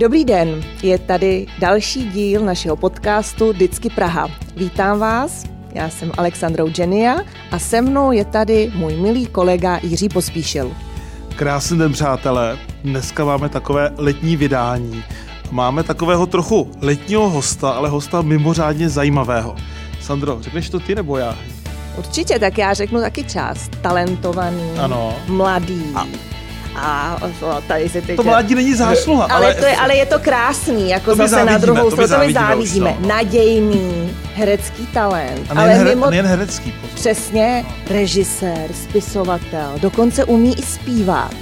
Dobrý den, je tady další díl našeho podcastu Vždycky Praha. Vítám vás, já jsem Alexandrou Genia a se mnou je tady můj milý kolega Jiří Pospíšil. Krásný den, přátelé. Dneska máme takové letní vydání. Máme takového trochu letního hosta, ale hosta mimořádně zajímavého. Sandro, řekneš to ty nebo já? Určitě, tak já řeknu taky část. Talentovaný, ano. mladý. A a tady se teď... To mládí není zásluha, ale... Ale, to je, ale je to krásný, jako zase závidíme, na druhou stranu, to my závidíme. No. Nadějný, herecký talent. A nejen, ale here, mimo... nejen herecký. Pozor. Přesně, režisér, spisovatel, dokonce umí i zpívat.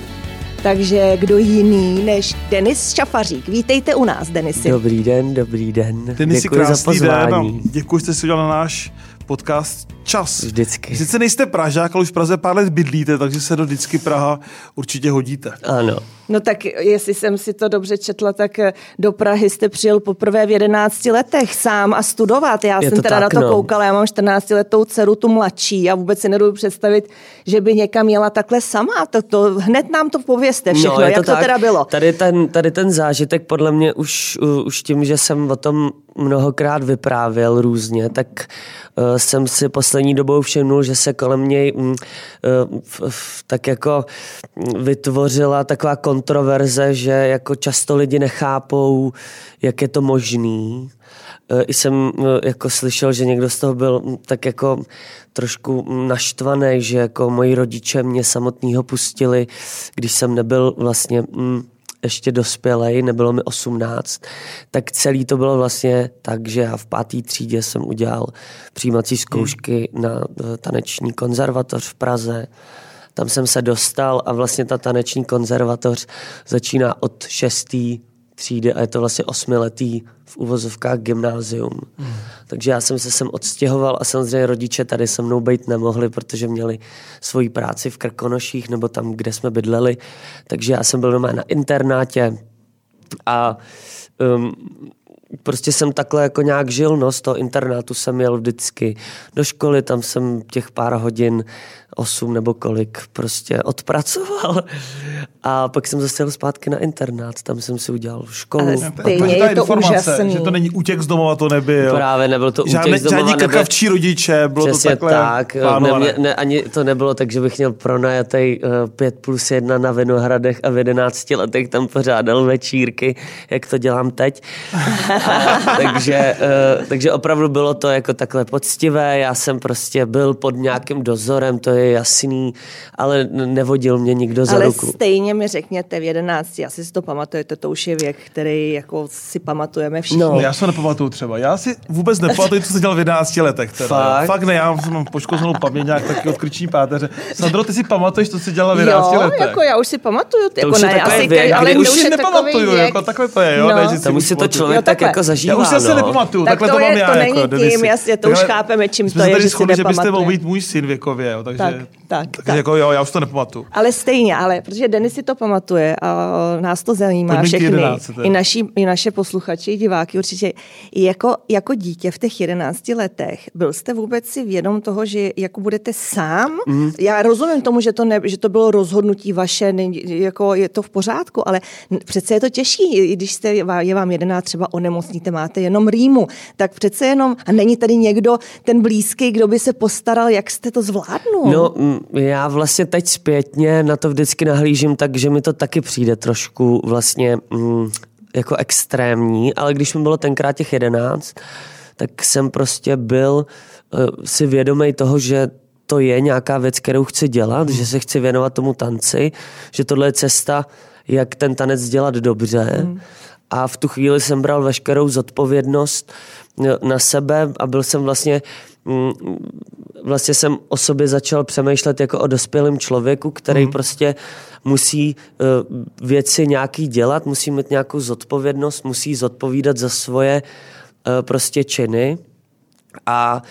Takže kdo jiný než Denis Šafařík. Vítejte u nás, Denisy. Dobrý den, dobrý den. Denisy, Děkuji krásný za pozvání. den. Děkuji, že jste si udělal na náš podcast čas. Vždycky. Sice nejste Pražák, ale už v Praze pár let bydlíte, takže se do vždycky Praha určitě hodíte. Ano. No tak jestli jsem si to dobře četla, tak do Prahy jste přijel poprvé v 11 letech sám a studovat. Já Je jsem teda tak, na to no. koukala, já mám 14 letou dceru, tu mladší a vůbec si nedovedu představit, že by někam jela takhle sama. To, to hned nám to pověste všechno, no, jak to, to teda bylo. Tady ten, tady ten zážitek podle mě už, už tím, že jsem o tom mnohokrát vyprávěl různě, tak uh, jsem si poslední dobou všimnul, že se kolem něj uh, f, f, tak jako vytvořila taková kontroverze, že jako často lidi nechápou, jak je to možný. Uh, I jsem uh, jako slyšel, že někdo z toho byl um, tak jako trošku naštvaný, že jako moji rodiče mě samotného pustili, když jsem nebyl vlastně ještě dospělej, nebylo mi 18, tak celý to bylo vlastně tak, že já v páté třídě jsem udělal přijímací zkoušky hmm. na eh, taneční konzervatoř v Praze. Tam jsem se dostal a vlastně ta taneční konzervatoř začíná od šestý třídy a je to vlastně osmiletý v uvozovkách gymnázium. Mm. Takže já jsem se sem odstěhoval a samozřejmě rodiče tady se mnou být nemohli, protože měli svoji práci v Krkonoších nebo tam, kde jsme bydleli. Takže já jsem byl doma na internátě a um, prostě jsem takhle jako nějak žil, no, z toho internátu jsem jel vždycky do školy, tam jsem těch pár hodin osm nebo kolik prostě odpracoval. A pak jsem zase jel zpátky na internát, tam jsem si udělal školu. Ale stejně je to úžasný. Že to není útěk z domova, to nebyl. Právě nebyl to žádný, útěk z domova. Žádný kakavčí rodiče, bylo Přesně to takhle tak. Ne, ne, ne, ani to nebylo tak, že bych měl pronajatý uh, eh, 5 plus 1 na Vinohradech a v 11 letech tam pořádal večírky, jak to dělám teď. takže, uh, takže opravdu bylo to jako takhle poctivé. Já jsem prostě byl pod nějakým dozorem, to je jasný, ale nevodil mě nikdo za ale ruku. stejně mi řekněte v jedenácti, asi si to pamatujete, to už je věk, který jako si pamatujeme všichni. No. Já se nepamatuju třeba. Já si vůbec nepamatuju, co se dělal v 11 letech. Teda. Fakt? Fakt ne, já mám poškozenou paměť nějak taky od krční páteře. Sandro, ty si pamatuješ, co se dělal v 11 jo, letech? jako já už si pamatuju. To jako už ne, asi, věk, ale už si nepamatuju, jako takhle to je, jo? No. Ne, že tam už si to člověk jo, tak jako zažívá. Já už se no. nepamatuju, tak takhle to, mám já. To není tím, jasně, to už chápeme, čím to je, že si že byste mohl být můj syn věkově, takže tak, tak. jako jo, já už to nepamatuju. Ale stejně, ale protože Denis si to pamatuje a nás to zajímá všechny, 11, i, naši, i naše posluchači, diváky určitě. Jako, jako dítě v těch 11 letech, byl jste vůbec si vědom toho, že jako budete sám? Mm. Já rozumím tomu, že to, ne, že to bylo rozhodnutí vaše, ne, jako je to v pořádku, ale přece je to těžší, když jste, je vám 11 třeba onemocníte, máte jenom rýmu, tak přece jenom, a není tady někdo ten blízký, kdo by se postaral, jak jste to zvládnul? No, já vlastně teď zpětně na to vždycky nahlížím tak, že mi to taky přijde trošku vlastně mm, jako extrémní, ale když mi bylo tenkrát těch jedenáct, tak jsem prostě byl uh, si vědomý toho, že to je nějaká věc, kterou chci dělat, mm. že se chci věnovat tomu tanci, že tohle je cesta, jak ten tanec dělat dobře. Mm. A v tu chvíli jsem bral veškerou zodpovědnost eh, na sebe a byl jsem vlastně mm, vlastně jsem o sobě začal přemýšlet jako o dospělém člověku, který mm. prostě musí uh, věci nějaký dělat, musí mít nějakou zodpovědnost, musí zodpovídat za svoje uh, prostě činy a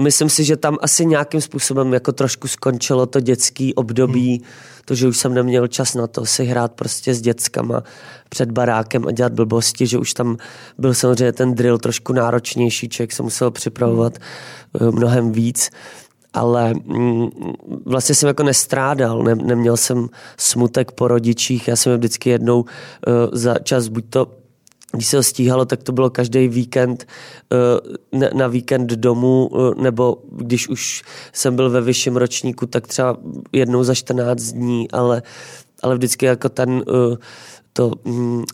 myslím si, že tam asi nějakým způsobem jako trošku skončilo to dětský období, hmm. to, že už jsem neměl čas na to si hrát prostě s dětskama před barákem a dělat blbosti, že už tam byl samozřejmě ten drill trošku náročnější, člověk se musel připravovat hmm. mnohem víc ale mm, vlastně jsem jako nestrádal, ne, neměl jsem smutek po rodičích, já jsem je vždycky jednou uh, za čas, buď to když se ho stíhalo, tak to bylo každý víkend uh, na víkend domů, uh, nebo když už jsem byl ve vyšším ročníku, tak třeba jednou za 14 dní, ale, ale vždycky jako ten, uh, to, um,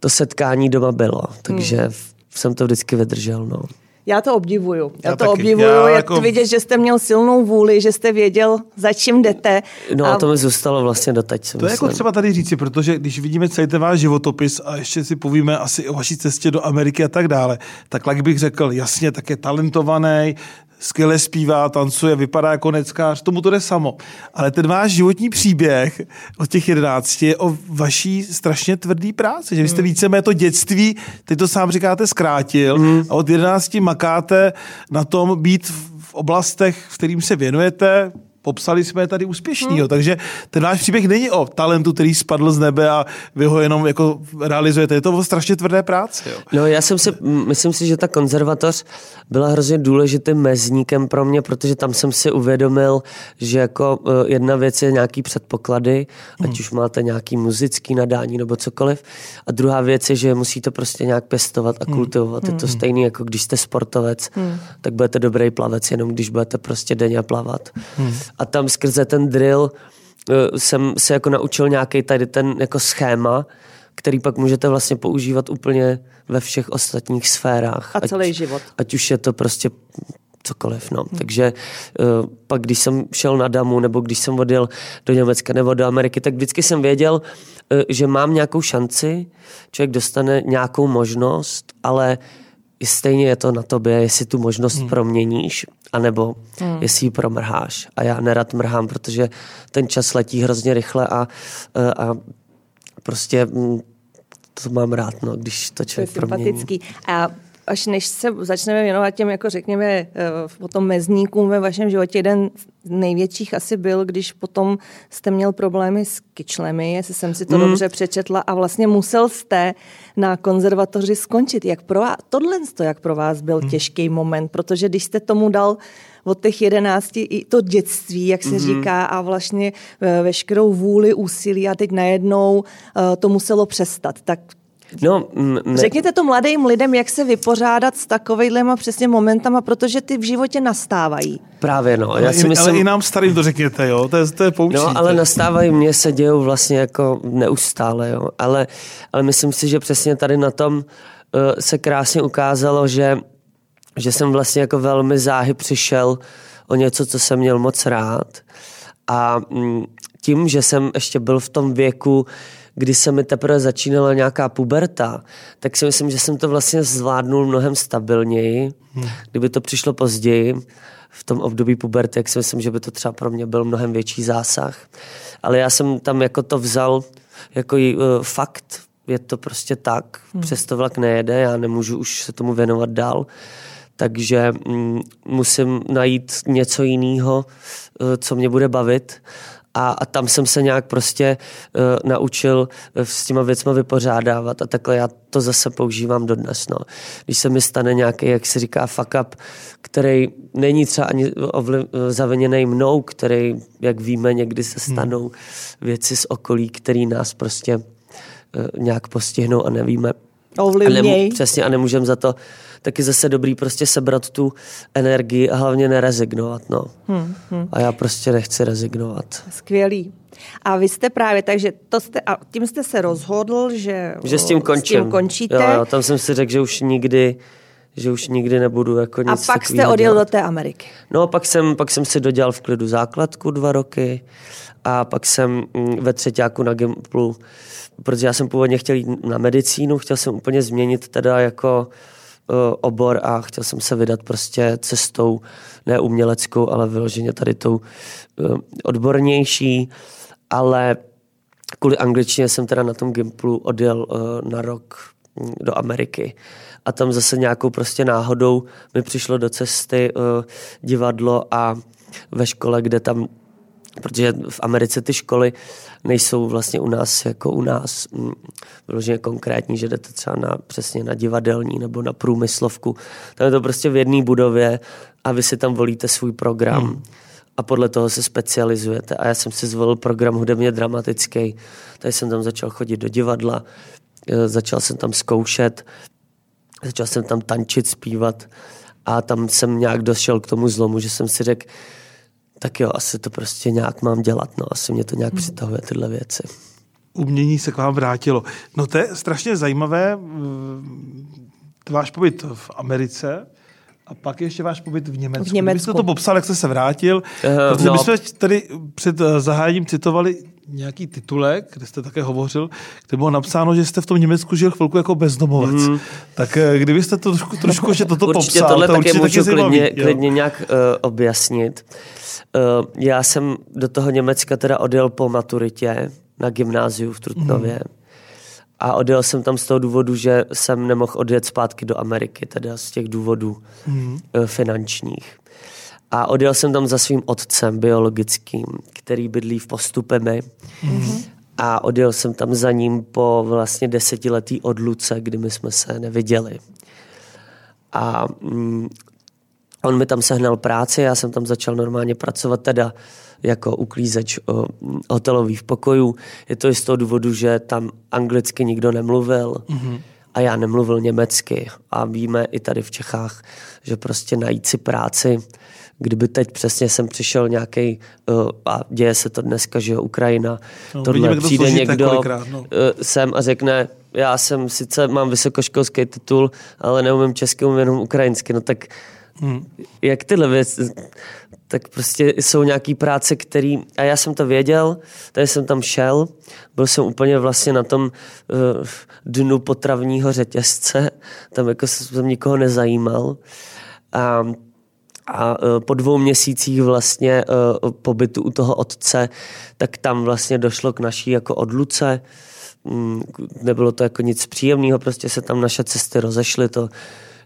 to setkání doma bylo, takže hmm. jsem to vždycky vydržel. No. Já to obdivuju. Já, já to taky. obdivuju, já jak jako... vidět, že jste měl silnou vůli, že jste věděl, za čím jdete. No a, a to mi zůstalo vlastně doteď. To je jako třeba tady říci, protože když vidíme celý ten váš životopis a ještě si povíme asi o vaší cestě do Ameriky a tak dále, tak jak bych řekl, jasně, tak je talentovaný, skvěle zpívá, tancuje, vypadá jako neckář, tomu to jde samo. Ale ten váš životní příběh od těch jedenácti je o vaší strašně tvrdý práci, že vy jste hmm. více mé to dětství, teď to sám říkáte, zkrátil mm. a od jedenácti makáte na tom být v oblastech, v kterým se věnujete, popsali jsme je tady úspěšnýho, hmm. takže ten náš příběh není o talentu, který spadl z nebe a vy ho jenom jako realizujete. Je to o strašně tvrdé práci. Jo. No já jsem si, myslím si, že ta konzervatoř byla hrozně důležitým mezníkem pro mě, protože tam jsem si uvědomil, že jako e, jedna věc je nějaký předpoklady, ať hmm. už máte nějaký muzický nadání nebo cokoliv, a druhá věc je, že musíte prostě nějak pěstovat a hmm. kultivovat. Hmm. Je to hmm. stejný, jako když jste sportovec, hmm. tak budete dobrý plavec, jenom když budete prostě denně plavat. Hmm a tam skrze ten drill uh, jsem se jako naučil nějaký tady ten jako schéma, který pak můžete vlastně používat úplně ve všech ostatních sférách. A celý ať, život. Ať už je to prostě cokoliv. No. Hmm. Takže uh, pak, když jsem šel na Damu, nebo když jsem odjel do Německa nebo do Ameriky, tak vždycky jsem věděl, uh, že mám nějakou šanci, člověk dostane nějakou možnost, ale stejně je to na tobě, jestli tu možnost hmm. proměníš, anebo hmm. jestli ji promrháš. A já nerad mrhám, protože ten čas letí hrozně rychle a, a prostě mm, to mám rád, no, když to člověk to je sympatický. A až než se začneme věnovat těm, jako řekněme, eh, o tom mezníkům ve vašem životě, jeden z největších asi byl, když potom jste měl problémy s kyčlemi, jestli jsem si to mm. dobře přečetla, a vlastně musel jste na konzervatoři skončit. Jak pro vás, tohle to, jak pro vás byl mm. těžký moment, protože když jste tomu dal od těch jedenácti i to dětství, jak se mm-hmm. říká, a vlastně eh, veškerou vůli, úsilí a teď najednou uh, to muselo přestat. Tak No, ne. Řekněte to mladým lidem, jak se vypořádat s takovejhlema přesně momentama, protože ty v životě nastávají. Právě no. Já si myslím, ale i nám starým to řekněte, jo, to je, to je poučný. No, ale nastávají, mě se dějou vlastně jako neustále, jo. Ale, ale myslím si, že přesně tady na tom uh, se krásně ukázalo, že, že jsem vlastně jako velmi záhy přišel o něco, co jsem měl moc rád. A mm, tím, že jsem ještě byl v tom věku, kdy se mi teprve začínala nějaká puberta, tak si myslím, že jsem to vlastně zvládnul mnohem stabilněji. Hmm. Kdyby to přišlo později, v tom období puberty, tak si myslím, že by to třeba pro mě byl mnohem větší zásah. Ale já jsem tam jako to vzal jako uh, fakt, je to prostě tak, hmm. přesto vlak nejede, já nemůžu už se tomu věnovat dál, takže mm, musím najít něco jiného, uh, co mě bude bavit a, a tam jsem se nějak prostě uh, naučil uh, s těma věcma vypořádávat a takhle já to zase používám dodnes. No. Když se mi stane nějaký, jak se říká, fuck up, který není třeba ani ovliv, zaviněný mnou, který, jak víme, někdy se hmm. stanou hmm. věci z okolí, které nás prostě uh, nějak postihnou a nevíme. Ovlivněj. A nemů- přesně a nemůžeme za to tak je zase dobrý prostě sebrat tu energii a hlavně nerezignovat. No. Hmm, hmm. A já prostě nechci rezignovat. Skvělý. A vy jste právě, takže to jste, a tím jste se rozhodl, že, že s tím, končím. S tím končíte. Jo, jo, tam jsem si řekl, že už nikdy že už nikdy nebudu jako nic A pak jste odjel dělat. do té Ameriky. No pak jsem, pak jsem si dodělal v klidu základku dva roky a pak jsem mm, ve třetíku na Gimplu, protože já jsem původně chtěl jít na medicínu, chtěl jsem úplně změnit teda jako obor a chtěl jsem se vydat prostě cestou ne uměleckou, ale vyloženě tady tou eh, odbornější, ale kvůli angličtině jsem teda na tom Gimplu odjel eh, na rok hm, do Ameriky. A tam zase nějakou prostě náhodou mi přišlo do cesty divadlo a ve škole, kde tam protože v Americe ty školy nejsou vlastně u nás jako u nás mm, vyloženě konkrétní, že jdete třeba na, přesně na divadelní nebo na průmyslovku. Tam je to prostě v jedné budově a vy si tam volíte svůj program. Hmm a podle toho se specializujete. A já jsem si zvolil program hudebně dramatický, tady jsem tam začal chodit do divadla, eh, začal jsem tam zkoušet, začal jsem tam tančit, zpívat a tam jsem nějak došel k tomu zlomu, že jsem si řekl, tak jo, asi to prostě nějak mám dělat, no, asi mě to nějak hmm. přitahuje tyhle věci. Umění se k vám vrátilo. No to je strašně zajímavé, váš pobyt v Americe, a pak ještě váš pobyt v Německu. V Německu. Kdybyste to popsal, jak jste se vrátil, uh, protože no. my jsme tady před eh, zahájením citovali nějaký titulek, kde jste také hovořil, kde bylo napsáno, že jste v tom Německu žil chvilku jako bezdomovec. Mm. Tak eh, kdybyste to trošku, trošku ještě toto určitě popsal, tohle to určitě taky můžu klidně, klidně nějak uh, objasnit. Uh, já jsem do toho Německa teda odjel po maturitě na gymnáziu v Trutnově. Mm. A odjel jsem tam z toho důvodu, že jsem nemohl odjet zpátky do Ameriky, teda z těch důvodů mm. finančních. A odjel jsem tam za svým otcem biologickým, který bydlí v Postupemi. Mm. A odjel jsem tam za ním po vlastně desetiletý odluce, kdy my jsme se neviděli. A mm, on mi tam sehnal práci, já jsem tam začal normálně pracovat teda jako uklízeč hotelových pokojů. Je to i z toho důvodu, že tam anglicky nikdo nemluvil mm-hmm. a já nemluvil německy. A víme i tady v Čechách, že prostě najít si práci, kdyby teď přesně jsem přišel nějaký a děje se to dneska, že jo, Ukrajina, no, tohle vidíme, přijde někdo no. sem a řekne, já jsem sice mám vysokoškolský titul, ale neumím česky, umím jenom ukrajinsky, no tak Hmm. Jak tyhle věci, tak prostě jsou nějaký práce, který, a já jsem to věděl, tady jsem tam šel, byl jsem úplně vlastně na tom uh, dnu potravního řetězce, tam jako jsem nikoho nezajímal. A, a uh, po dvou měsících vlastně uh, pobytu u toho otce, tak tam vlastně došlo k naší jako odluce. Um, nebylo to jako nic příjemného, prostě se tam naše cesty rozešly, to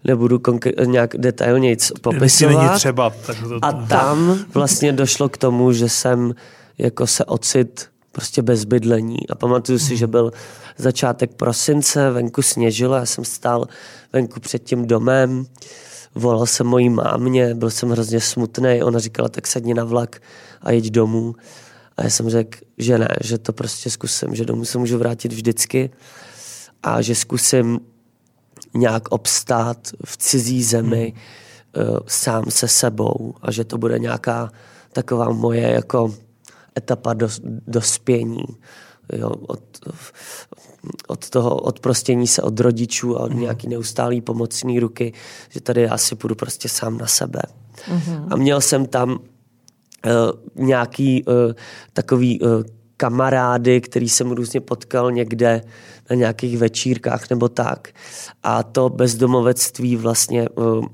nebudu konkr- nějak detailně popisovat. Není třeba. Tak to, a tam vlastně došlo k tomu, že jsem jako se ocit prostě bez bydlení. A pamatuju si, že byl začátek prosince, venku sněžilo, já jsem stál venku před tím domem, volal jsem mojí mámě, byl jsem hrozně smutný, ona říkala, tak sedni na vlak a jeď domů. A já jsem řekl, že ne, že to prostě zkusím, že domů se můžu vrátit vždycky a že zkusím nějak obstát v cizí zemi hmm. uh, sám se sebou a že to bude nějaká taková moje jako etapa do, dospění. Jo, od, od toho odprostění se od rodičů a od hmm. nějaký neustálý pomocný ruky, že tady já si půjdu prostě sám na sebe. Hmm. A měl jsem tam uh, nějaký uh, takový uh, kamarády, který jsem různě potkal někde na nějakých večírkách nebo tak. A to bezdomovectví vlastně, eh,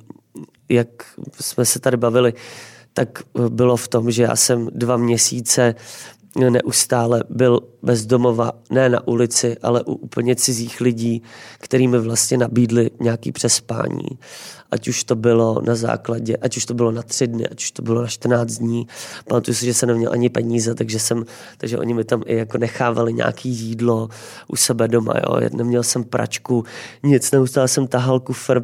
jak jsme se tady bavili, tak bylo v tom, že já jsem dva měsíce neustále byl bezdomova, ne na ulici, ale u úplně cizích lidí, kterými mi vlastně nabídli nějaký přespání ať už to bylo na základě, ať už to bylo na tři dny, ať už to bylo na 14 dní. Pamatuju si, že jsem neměl ani peníze, takže, jsem, takže oni mi tam i jako nechávali nějaký jídlo u sebe doma. Jo. Neměl jsem pračku, nic, neustále jsem tahal kufr,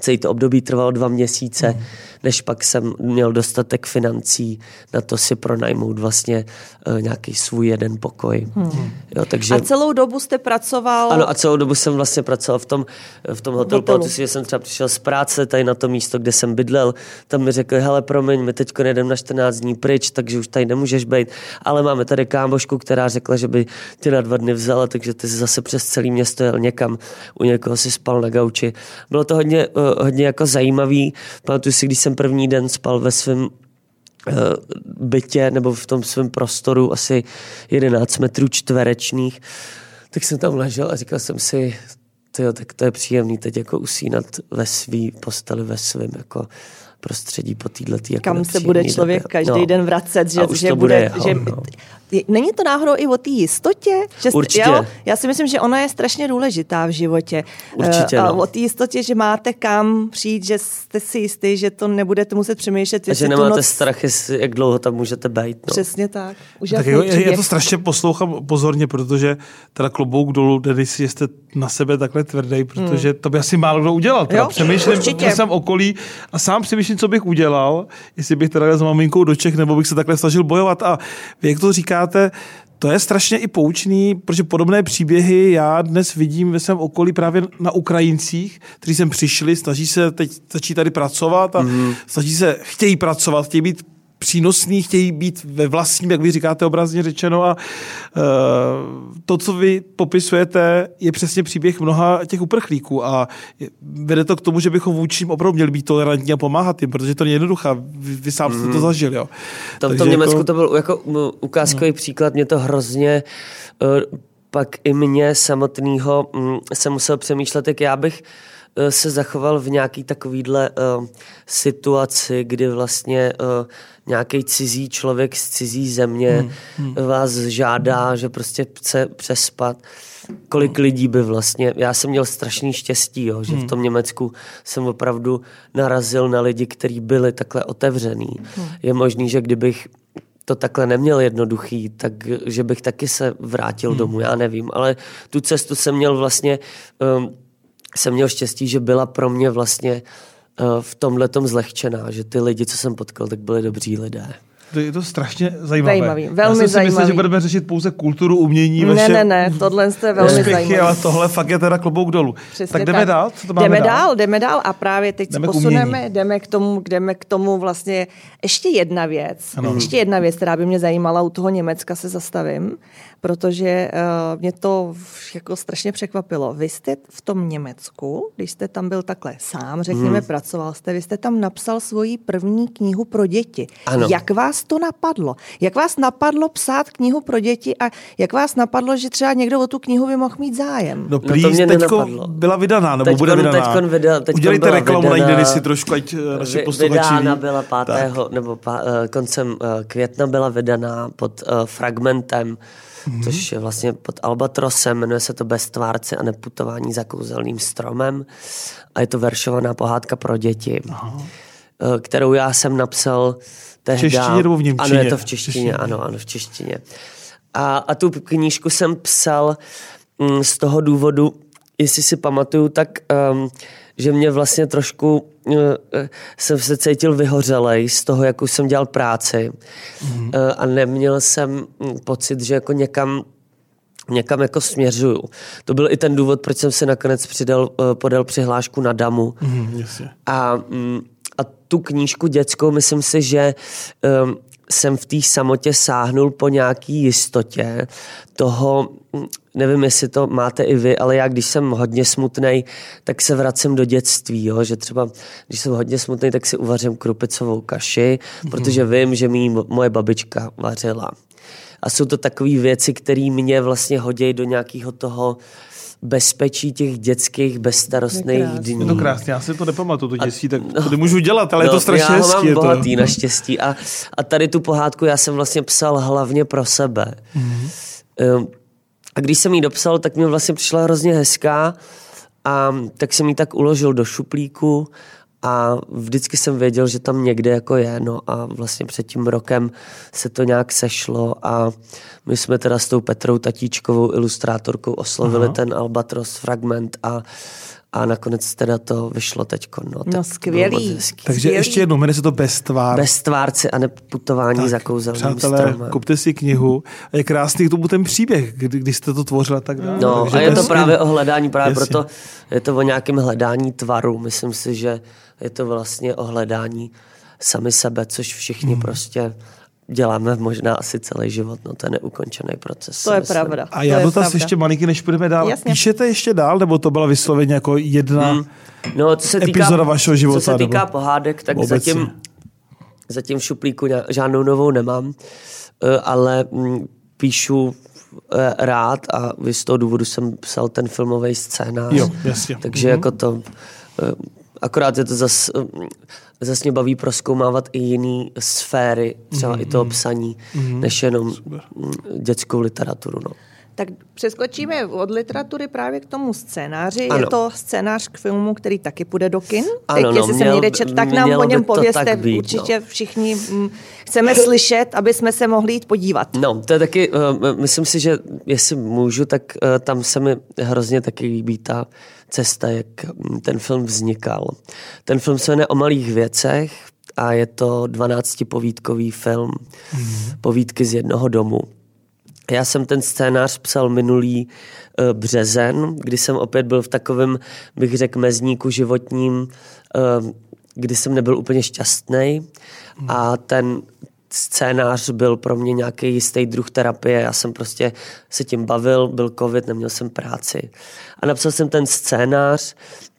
celý to období trvalo dva měsíce. Mm než pak jsem měl dostatek financí na to si pronajmout vlastně uh, nějaký svůj jeden pokoj. Hmm. Jo, takže... A celou dobu jste pracoval? Ano, a celou dobu jsem vlastně pracoval v tom, v tom hotelu. Pamatuju si, že jsem třeba přišel z práce tady na to místo, kde jsem bydlel. Tam mi řekli, hele, promiň, my teď jdeme na 14 dní pryč, takže už tady nemůžeš být. Ale máme tady kámošku, která řekla, že by tě na dva dny vzala, takže ty jsi zase přes celý město jel někam, u někoho si spal na gauči. Bylo to hodně, hodně jako zajímavý. Pamatuju si, když jsem první den spal ve svém eh, bytě nebo v tom svém prostoru asi 11 metrů čtverečných, tak jsem tam ležel a říkal jsem si, tyjo, tak to je příjemný teď jako usínat ve svý posteli, ve svém jako prostředí po této jako Kam se bude člověk době. každý no. den vracet, že, že, bude, bude jeho, že no. Není to náhodou i o té jistotě? Že Určitě. Jo, já si myslím, že ona je strašně důležitá v životě. Určitě, no. A o té jistotě, že máte kam přijít, že jste si jistý, že to nebudete muset přemýšlet. A že nemáte noc... strach, jestli, jak dlouho tam můžete být. No. Přesně tak. tak jo, já to strašně poslouchám pozorně, protože teda klobouk dolů, Denis, jste na sebe takhle tvrdý, protože hmm. to by asi málo kdo udělal. Teda jo, přemýšlím ve svém okolí a sám přemýšlím, co bych udělal, jestli bych teda s maminkou do Čech, nebo bych se takhle snažil bojovat. A jak to říkáte, to je strašně i poučný, protože podobné příběhy já dnes vidím ve svém okolí právě na Ukrajincích, kteří sem přišli, snaží se teď začít tady pracovat a mm. snaží se, chtějí pracovat, chtějí být přínosný, chtějí být ve vlastním, jak vy říkáte obrazně řečeno a uh, to, co vy popisujete, je přesně příběh mnoha těch uprchlíků a vede to k tomu, že bychom vůči opravdu měli být tolerantní a pomáhat jim, protože to není jednoduché. Vy, vy sám jste to mhm. zažil, jo. To, v tom jako... Německu to byl jako ukázkový no. příklad, mě to hrozně uh, pak i mě samotného um, jsem musel přemýšlet, jak já bych Eh, se zachoval v nějaký takovýhle uh, situaci, kdy vlastně uh, nějaký cizí člověk z cizí země hmm, hmm. vás žádá, že prostě chce přespat. Kolik lidí by vlastně, já jsem měl strašný štěstí, jo, že hmm. v tom Německu jsem opravdu narazil na lidi, kteří byli takhle otevřený. Hmm. Je možný, že kdybych to takhle neměl jednoduchý, tak že bych taky se vrátil hmm. domů, já nevím, ale tu cestu jsem měl vlastně um, jsem měl štěstí, že byla pro mě vlastně uh, v tomhle zlehčená, že ty lidi, co jsem potkal, tak byli dobří lidé. To je to strašně zajímavé. Zajímavý, velmi Já jsem si zajímavý. myslel, že budeme řešit pouze kulturu, umění, Ne, ne, ne, tohle je velmi zajímavé. ale tohle fakt je teda klobouk dolů. Přesně tak jdeme tak. dál? Co to máme jdeme dál? dál? Jdeme dál a právě teď jdeme posuneme, jdeme k tomu, jdeme k tomu vlastně ještě jedna věc. Ano. Ještě jedna věc, která by mě zajímala, u toho Německa se zastavím protože uh, mě to jako strašně překvapilo. Vy jste v tom Německu, když jste tam byl takhle sám, řekněme, hmm. pracoval jste, vy jste tam napsal svoji první knihu pro děti. Ano. Jak vás to napadlo? Jak vás napadlo psát knihu pro děti a jak vás napadlo, že třeba někdo o tu knihu by mohl mít zájem? No, please, no to mě teďko byla vydaná, nebo teďkon, bude vydaná. Teďkon vida, teďkon Udělejte reklamu, najděli si trošku, ať eh, naši posluchači Vydána byla 5. Tak. nebo pá, eh, koncem května byla vydaná pod uh, fragmentem mm-hmm. což je vlastně pod Albatrosem, jmenuje se to Beztvárce a neputování za kouzelným stromem a je to veršovaná pohádka pro děti, Aha. Eh, kterou já jsem napsal tehdy. V češtině nebo v němčině? Ano, je to v češtině, češtině. ano, ano, v češtině. A, a tu knížku jsem psal mm, z toho důvodu, jestli si pamatuju, tak um, že mě vlastně trošku uh, jsem se cítil vyhořelej z toho, jak už jsem dělal práci mm. uh, a neměl jsem hm, pocit, že jako někam někam jako směřuju. To byl i ten důvod, proč jsem si nakonec přidal, uh, podal přihlášku na DAMu. Mm, a, um, a tu knížku dětskou, myslím si, že um, jsem v té samotě sáhnul po nějaký jistotě toho, nevím, jestli to máte i vy, ale já, když jsem hodně smutný, tak se vracím do dětství, jo? že třeba, když jsem hodně smutný, tak si uvařím krupicovou kaši, protože vím, že mi moje babička vařila. A jsou to takové věci, které mě vlastně hodí do nějakého toho bezpečí těch dětských bezstarostných dní. Je to krásně, já si to nepamatuju, to dětství, tak no, to nemůžu dělat, ale no, je to no, strašně já hezký. Já mám bohatý to... naštěstí a, a tady tu pohádku já jsem vlastně psal hlavně pro sebe. Mm-hmm. A když jsem ji dopsal, tak mi vlastně přišla hrozně hezká a tak jsem ji tak uložil do šuplíku a vždycky jsem věděl, že tam někde jako je, no a vlastně před tím rokem se to nějak sešlo a my jsme teda s tou Petrou Tatíčkovou ilustrátorkou oslovili Aha. ten Albatros fragment a a nakonec teda to vyšlo teď. No, no skvělý. Takže skvělý. ještě jednou, jmenuje se to Bestvár. Bestvárci a neputování tak, za kouzelným Přátelé, stromem. kupte si knihu. A je krásný k tomu ten příběh, kdy, kdy jste to tvořila tak dále. No Takže a je to právě o hledání, právě Jasně. proto je to o nějakém hledání tvaru. Myslím si, že je to vlastně o hledání sami sebe, což všichni hmm. prostě děláme možná asi celý život, no to je neukončený proces. To je myslím. pravda. A já dotaz ještě malinky, než půjdeme dál. Jasně. Píšete ještě dál, nebo to byla vysloveně jako jedna hmm. no, co se týká, epizoda vašeho života? Co se týká nebo? pohádek, tak zatím, zatím v šuplíku žádnou novou nemám, eh, ale mm, píšu eh, rád a z toho důvodu jsem psal ten filmový scénář. Jo, jasně. Takže mm-hmm. jako to eh, Akorát je to zase zas mě baví proskoumávat i jiné sféry, třeba mm-hmm. i toho psaní, mm-hmm. než jenom Super. dětskou literaturu. No. Tak přeskočíme od literatury právě k tomu scénáři. Ano. Je to scénář k filmu, který taky půjde do kin. Ano, Teď, no, jestli jsem někde čet, tak nám o něm pověste. Být, Určitě no. všichni m, mm, chceme slyšet, aby jsme se mohli jít podívat. No, to je taky, uh, myslím si, že jestli můžu, tak uh, tam se mi hrozně taky líbí ta cesta, jak ten film vznikal. Ten film se jmenuje o malých věcech a je to 12-povídkový film. Mm-hmm. Povídky z jednoho domu. Já jsem ten scénář psal minulý uh, březen, kdy jsem opět byl v takovém, bych řekl, mezníku životním, uh, kdy jsem nebyl úplně šťastný hmm. a ten scénář byl pro mě nějaký jistý druh terapie. Já jsem prostě se tím bavil, byl covid, neměl jsem práci. A napsal jsem ten scénář,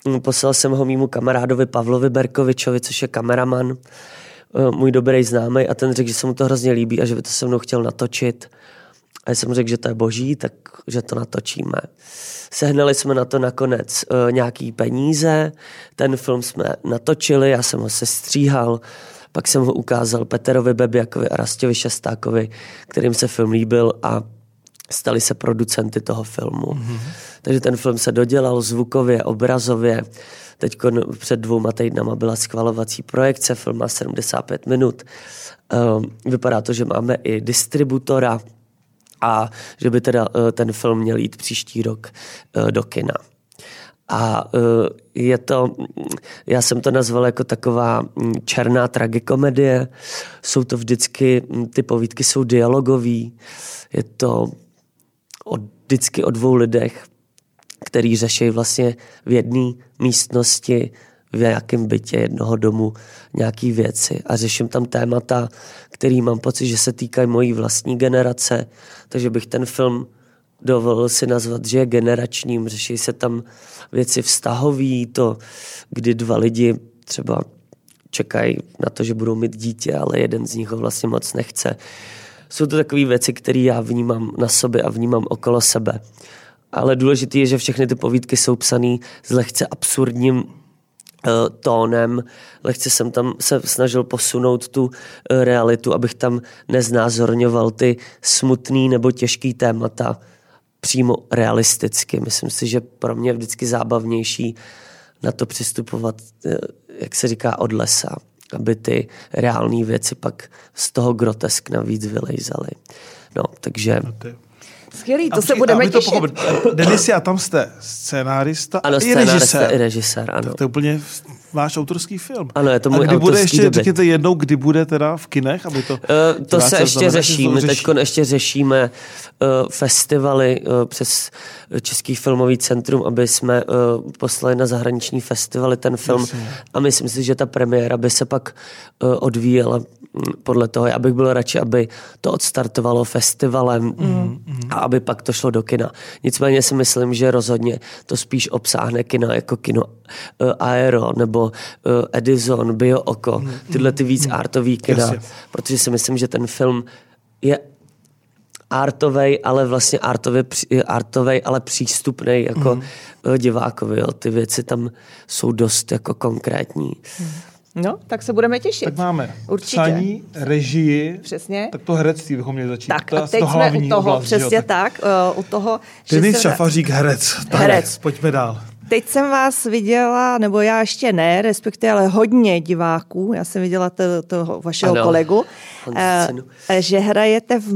hm, poslal jsem ho mýmu kamarádovi Pavlovi Berkovičovi, což je kameraman, eh, můj dobrý známý, a ten řekl, že se mu to hrozně líbí a že by to se mnou chtěl natočit. A já jsem řekl, že to je boží, tak že to natočíme. Sehnali jsme na to nakonec uh, nějaký peníze, ten film jsme natočili, já jsem ho sestříhal, pak jsem ho ukázal Peterovi Bebiakovi a Rastěvi Šestákovi, kterým se film líbil a stali se producenty toho filmu. Mm-hmm. Takže ten film se dodělal zvukově, obrazově. Teď před dvouma týdnama byla schvalovací projekce, film má 75 minut. Uh, vypadá to, že máme i distributora, a že by teda eh, ten film měl jít příští rok eh, do kina. A eh, je to, já jsem to nazval jako taková hm, černá tragikomedie. Jsou to vždycky, hm, ty povídky jsou dialogový. Je to o, vždycky o dvou lidech, který řeší vlastně v jedné místnosti v nějakém bytě jednoho domu nějaký věci a řeším tam témata, který mám pocit, že se týkají mojí vlastní generace, takže bych ten film dovolil si nazvat, že je generačním. Řeší se tam věci vztahový, to, kdy dva lidi třeba čekají na to, že budou mít dítě, ale jeden z nich ho vlastně moc nechce. Jsou to takové věci, které já vnímám na sobě a vnímám okolo sebe. Ale důležité je, že všechny ty povídky jsou psané s lehce absurdním Eh, tónem. Lehce jsem tam se snažil posunout tu eh, realitu, abych tam neznázorňoval ty smutný nebo těžký témata přímo realisticky. Myslím si, že pro mě je vždycky zábavnější na to přistupovat, eh, jak se říká, od lesa, aby ty reální věci pak z toho grotesk navíc vylejzaly. No, takže... Skvělý, to se budeme těšit. To pochopit. Denis, a tam jste scénárista ano, i režisér. i režisér, ano. Tak to je úplně váš autorský film. Ano, je to můj A kdy bude ještě, debit. řekněte jednou, kdy bude teda v kinech, aby to... Uh, to se ještě řešíme, teď ještě řešíme uh, festivaly uh, přes Český filmový centrum, aby jsme uh, poslali na zahraniční festivaly ten film Jasně. a myslím si, že ta premiéra by se pak uh, odvíjela podle toho, já bych byl radši, aby to odstartovalo festivalem mm. a aby pak to šlo do kina. Nicméně si myslím, že rozhodně to spíš obsáhne kina jako kino uh, Aero nebo uh, Edison, Bio Oko, mm. tyhle ty víc mm. artový kina, Jasně. protože si myslím, že ten film je artovej, ale vlastně artově, artovej, ale přístupný jako mm. divákovi. Jo. Ty věci tam jsou dost jako konkrétní. Mm. No, tak se budeme těšit. Tak máme Určitě. psaní, režii. Přesně. Tak to herectví bychom měli začít. Tak to, a teď to jsme u toho, oblast, přesně jo, tak. tak uh, u toho, Denis se... Šafařík, herec. Herec. Pojďme dál. Teď jsem vás viděla, nebo já ještě ne, respektive ale hodně diváků, já jsem viděla to, toho vašeho ano. kolegu, eh, že hrajete v,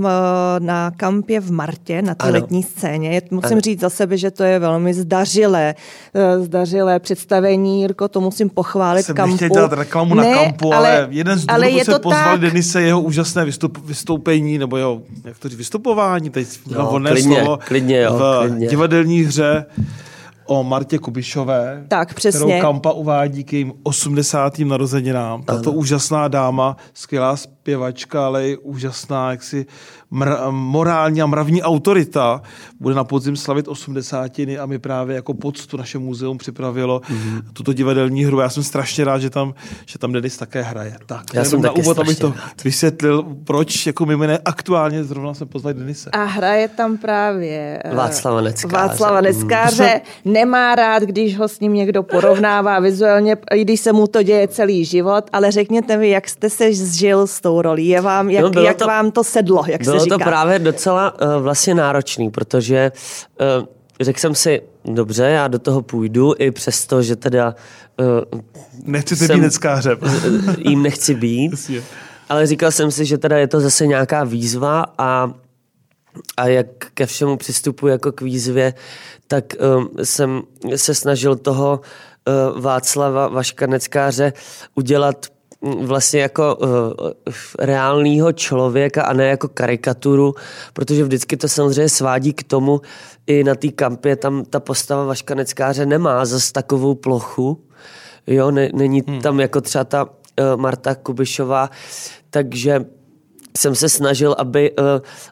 na kampě v Martě, na té letní scéně. Musím ano. říct za sebe, že to je velmi zdařilé, eh, zdařilé představení, Jirko, to musím pochválit jsem kampu. Jsem dělat reklamu ne, na kampu, ale, ale jeden z důvodů se pozvali tak... Denise jeho úžasné vystup, vystoupení, nebo jeho, jak to říct, vystupování, teď no, klidně, slovo, klidně, jo, v klidně. divadelní hře o Martě Kubišové, tak, přesně. kterou Kampa uvádí k jejím 80. narozeninám. Tato ano. úžasná dáma, skvělá zpěvačka, ale i úžasná jaksi mr- morální a mravní autorita. Bude na podzim slavit osmdesátiny a mi právě jako poctu naše muzeum připravilo mm-hmm. tuto divadelní hru. Já jsem strašně rád, že tam, že tam Denis také hraje. Tak, Já jsem na úvod, abych to rád. vysvětlil, proč jako mimo jiné aktuálně zrovna jsem poznal Denise. A hraje tam právě eh, Václava Neckáře. Václava Neckáře. Mm. Nemá rád, když ho s ním někdo porovnává vizuálně, i když se mu to děje celý život, ale řekněte mi, jak jste se zžil s tou rolí. Je vám, jak, no, jak to, vám to sedlo, jak bylo se? To právě docela uh, vlastně náročný, protože uh, řekl jsem si, dobře, já do toho půjdu, i přesto, že teda... Uh, Nechcete být neckářem. jim nechci být. Ale říkal jsem si, že teda je to zase nějaká výzva a, a jak ke všemu přistupuji jako k výzvě, tak um, jsem se snažil toho uh, Václava Vaškaneckáře udělat vlastně jako uh, reálného člověka a ne jako karikaturu, protože vždycky to samozřejmě svádí k tomu, i na té kampě tam ta postava Vaškaneckáře nemá zase takovou plochu, jo, ne, není hmm. tam jako třeba ta uh, Marta Kubišová, takže jsem se snažil, aby, uh,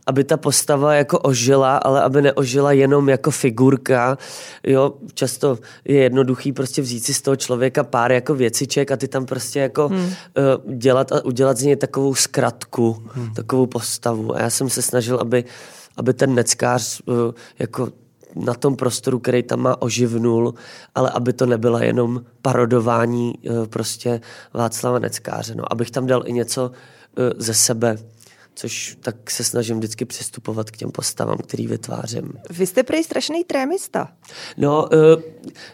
aby ta postava jako ožila, ale aby neožila jenom jako figurka. Jo, často je jednoduchý prostě vzít si z toho člověka pár jako věciček a ty tam prostě jako hmm. uh, dělat a udělat z něj takovou zkratku, hmm. takovou postavu. A já jsem se snažil, aby, aby ten neckář uh, jako na tom prostoru, který tam má, oživnul, ale aby to nebyla jenom parodování prostě Václava Neckáře. No, abych tam dal i něco ze sebe což tak se snažím vždycky přistupovat k těm postavám, který vytvářím. Vy jste prý strašný trémista. No, uh,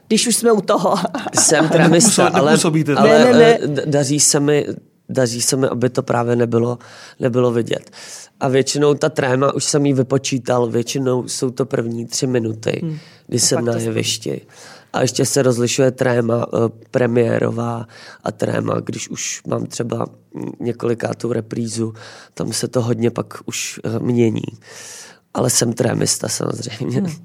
když už jsme u toho. jsem trémista, ale, ale ne, ne, ne. Eh, daří se mi daří se mi, aby to právě nebylo, nebylo vidět. A většinou ta tréma, už jsem ji vypočítal, většinou jsou to první tři minuty, hmm. kdy jsem na jevišti. A ještě se rozlišuje tréma uh, premiérová a tréma, když už mám třeba několikátou reprízu, tam se to hodně pak už uh, mění. Ale jsem trémista samozřejmě. Hmm.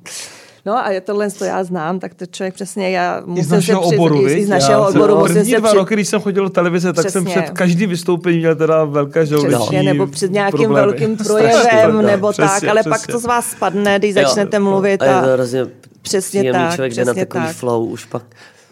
No a je tohle, to já znám, tak to člověk přesně, já musím z našeho se oboru, i z našeho já oboru, musím první se dva při... roky, když jsem chodil do televize, tak přesně. jsem před každý vystoupení měl teda velké žaludeční nebo před nějakým problémy. velkým projevem, nebo přesně, tak, ale přesně. pak to z vás spadne, když začnete jo, mluvit. A, a je to hrozně přesně tak, člověk přesně jde na takový tak. flow, už pak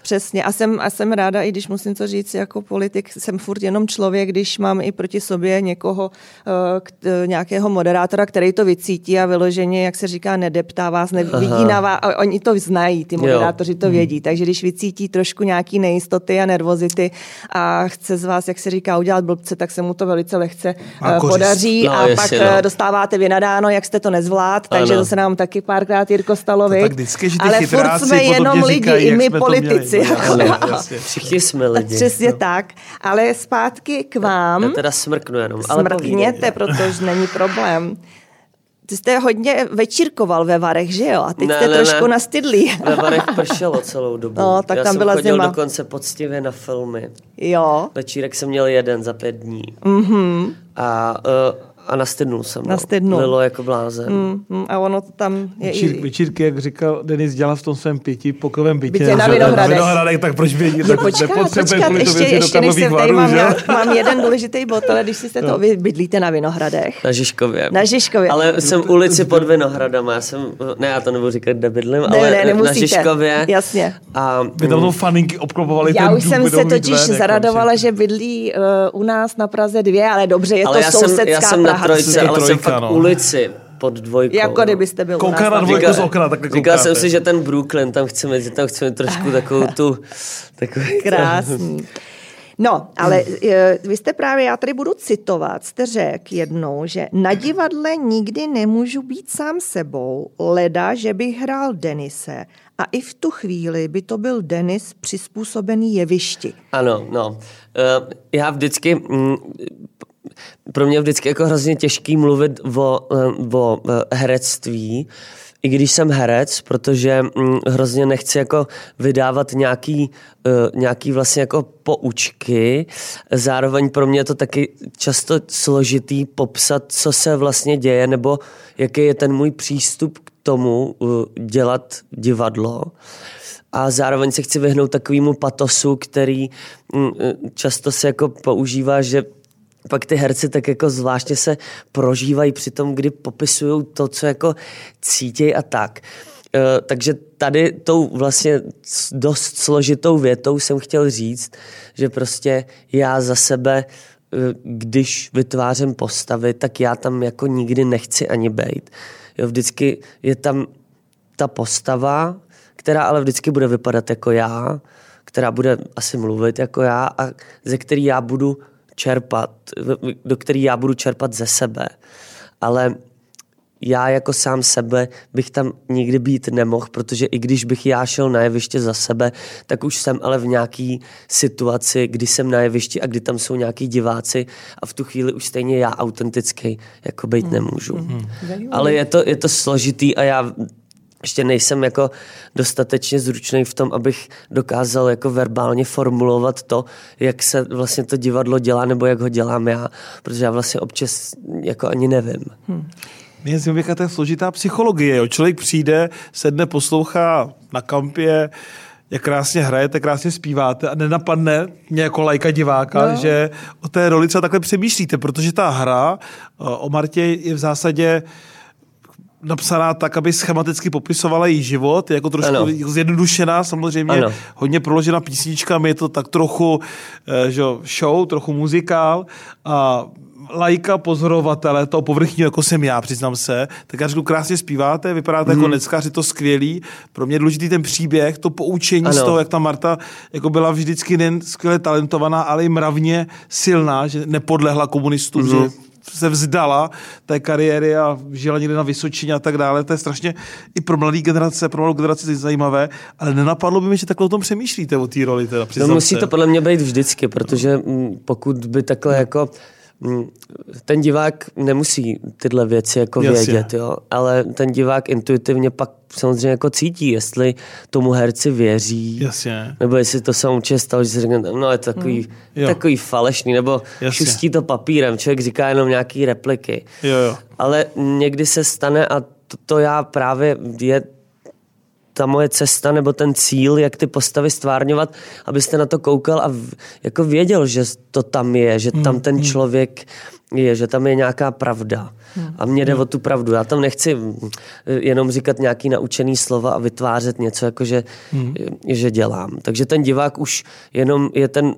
Přesně. A jsem, a jsem ráda, i když musím to říct, jako politik jsem furt jenom člověk, když mám i proti sobě někoho, uh, k, uh, nějakého moderátora, který to vycítí a vyloženě, jak se říká, nedeptá vás, nevidí na vás. A oni to znají, ty moderátoři to mhm. vědí. Hmm. Takže když vycítí trošku nějaký nejistoty a nervozity a chce z vás, jak se říká, udělat blbce, tak se mu to velice lehce uh, podaří no, a jestli, pak no. dostáváte vynadáno, jak jste to nezvlád, takže to se nám taky párkrát Jirko stalo, to tak vždycky, že Ale furt jsme jenom lidi, i my politici věci. Jako, Všichni jsme lidi. Přesně no. tak. Ale zpátky k vám. Já teda smrknu jenom. Ale Smrkněte, protože není problém. Ty jste hodně večírkoval ve Varech, že jo? A teď ne, jste ne, trošku ne. nastydlý. Ve Varech pršelo celou dobu. No, tak Já tam jsem byla chodil zima. dokonce poctivě na filmy. Jo. Večírek jsem měl jeden za pět dní. Mhm. A uh, a nastydnul jsem. Nastydnul. No. Lilo jako blázen. Mm, mm, a ono tam je Večír, i... Večírky, jak říkal Denis, dělal v tom svém pěti pokovém bytě. Bytě na Vinohradech. Na Vinohradech, tak proč by je, počkat, počkat, ještě, ještě než se tady mám, já, mám jeden důležitý bod, ale když jste to, no. vy bydlíte na Vinohradech. Na Žižkově. Na Žižkově. Ale jsem ulici pod Vinohradama, já jsem, ne, já to nebudu říkat, kde bydlím, ne, ale ne, na Žižkově. Jasně. A, Vy tam faninky obklopovali Já už jsem se totiž zaradovala, že bydlí u nás na Praze dvě, ale dobře, je to sousedská Praha jsem fakt no. ulici pod dvojkou. Jako no. kdybyste byl Kouká na dvojku z okna, tak Říkal jsem si, že ten Brooklyn, tam chceme, že tam chceme trošku takovou tu... Takový Krásný. No, ale eh, vy jste právě, já tady budu citovat, jste řekl jednou, že na divadle nikdy nemůžu být sám sebou, leda, že bych hrál Denise a i v tu chvíli by to byl Denis přizpůsobený jevišti. Ano, no. Uh, já vždycky mm, pro mě vždycky jako hrozně těžký mluvit o, eh, o eh, herectví, i když jsem herec, protože hm, hrozně nechci jako vydávat nějaký, uh, nějaký vlastně jako poučky. Zároveň pro mě je to taky často složitý popsat, co se vlastně děje, nebo jaký je ten můj přístup k tomu dělat divadlo. A zároveň se chci vyhnout takovému patosu, který hm, často se jako používá, že pak ty herci tak jako zvláštně se prožívají při tom, kdy popisují to, co jako cítějí a tak. Uh, takže tady tou vlastně dost složitou větou jsem chtěl říct, že prostě já za sebe, uh, když vytvářím postavy, tak já tam jako nikdy nechci ani bejt. Jo, vždycky je tam ta postava, která ale vždycky bude vypadat jako já, která bude asi mluvit jako já a ze který já budu čerpat, do který já budu čerpat ze sebe. Ale já jako sám sebe bych tam nikdy být nemohl, protože i když bych já šel na jeviště za sebe, tak už jsem ale v nějaký situaci, kdy jsem na jevišti a kdy tam jsou nějaký diváci a v tu chvíli už stejně já autentický jako být nemůžu. Hmm. Ale je to, je to složitý a já ještě nejsem jako dostatečně zručný v tom, abych dokázal jako verbálně formulovat to, jak se vlastně to divadlo dělá nebo jak ho dělám já, protože já vlastně občas jako ani nevím. Hmm. Mě je to je složitá psychologie. Jo. Člověk přijde, sedne, poslouchá na kampě, jak krásně hrajete, krásně zpíváte a nenapadne mě jako lajka diváka, no. že o té roli třeba takhle přemýšlíte, protože ta hra o Martě je v zásadě napsaná tak, aby schematicky popisovala její život, je jako trošku ano. zjednodušená, samozřejmě ano. hodně proložena písničkami, je to tak trochu eh, že, show, trochu muzikál a lajka pozorovatele, toho povrchního, jako jsem já, přiznám se, tak já řeknu, krásně zpíváte, vypadáte mm. jako mhm. neckař, je to skvělý. Pro mě je důležitý ten příběh, to poučení ano. z toho, jak ta Marta jako byla vždycky nejen skvěle talentovaná, ale i mravně silná, že nepodlehla komunistům, mm. že se vzdala té kariéry a žila někde na Vysočině a tak dále. To je strašně i pro mladý generace, pro mladou generaci zajímavé, ale nenapadlo by mi, že takhle o tom přemýšlíte, o té roli. Teda, no musí to podle mě být vždycky, protože mm, pokud by takhle jako ten divák nemusí tyhle věci jako Jasně. vědět, jo? ale ten divák intuitivně pak samozřejmě jako cítí, jestli tomu herci věří, Jasně. nebo jestli to se určitě stalo, že si řekne, no je to takový, hmm. takový falešný, nebo Jasně. šustí to papírem, člověk říká jenom nějaký repliky. Jo, jo. Ale někdy se stane a to, to já právě je ta moje cesta nebo ten cíl, jak ty postavy stvárňovat, abyste na to koukal a v, jako věděl, že to tam je, že tam ten hmm, hmm. člověk je, že tam je nějaká pravda. Hmm. A mě jde o tu pravdu. Já tam nechci jenom říkat nějaký naučený slova a vytvářet něco, jako že, že dělám. Takže ten divák už jenom je ten,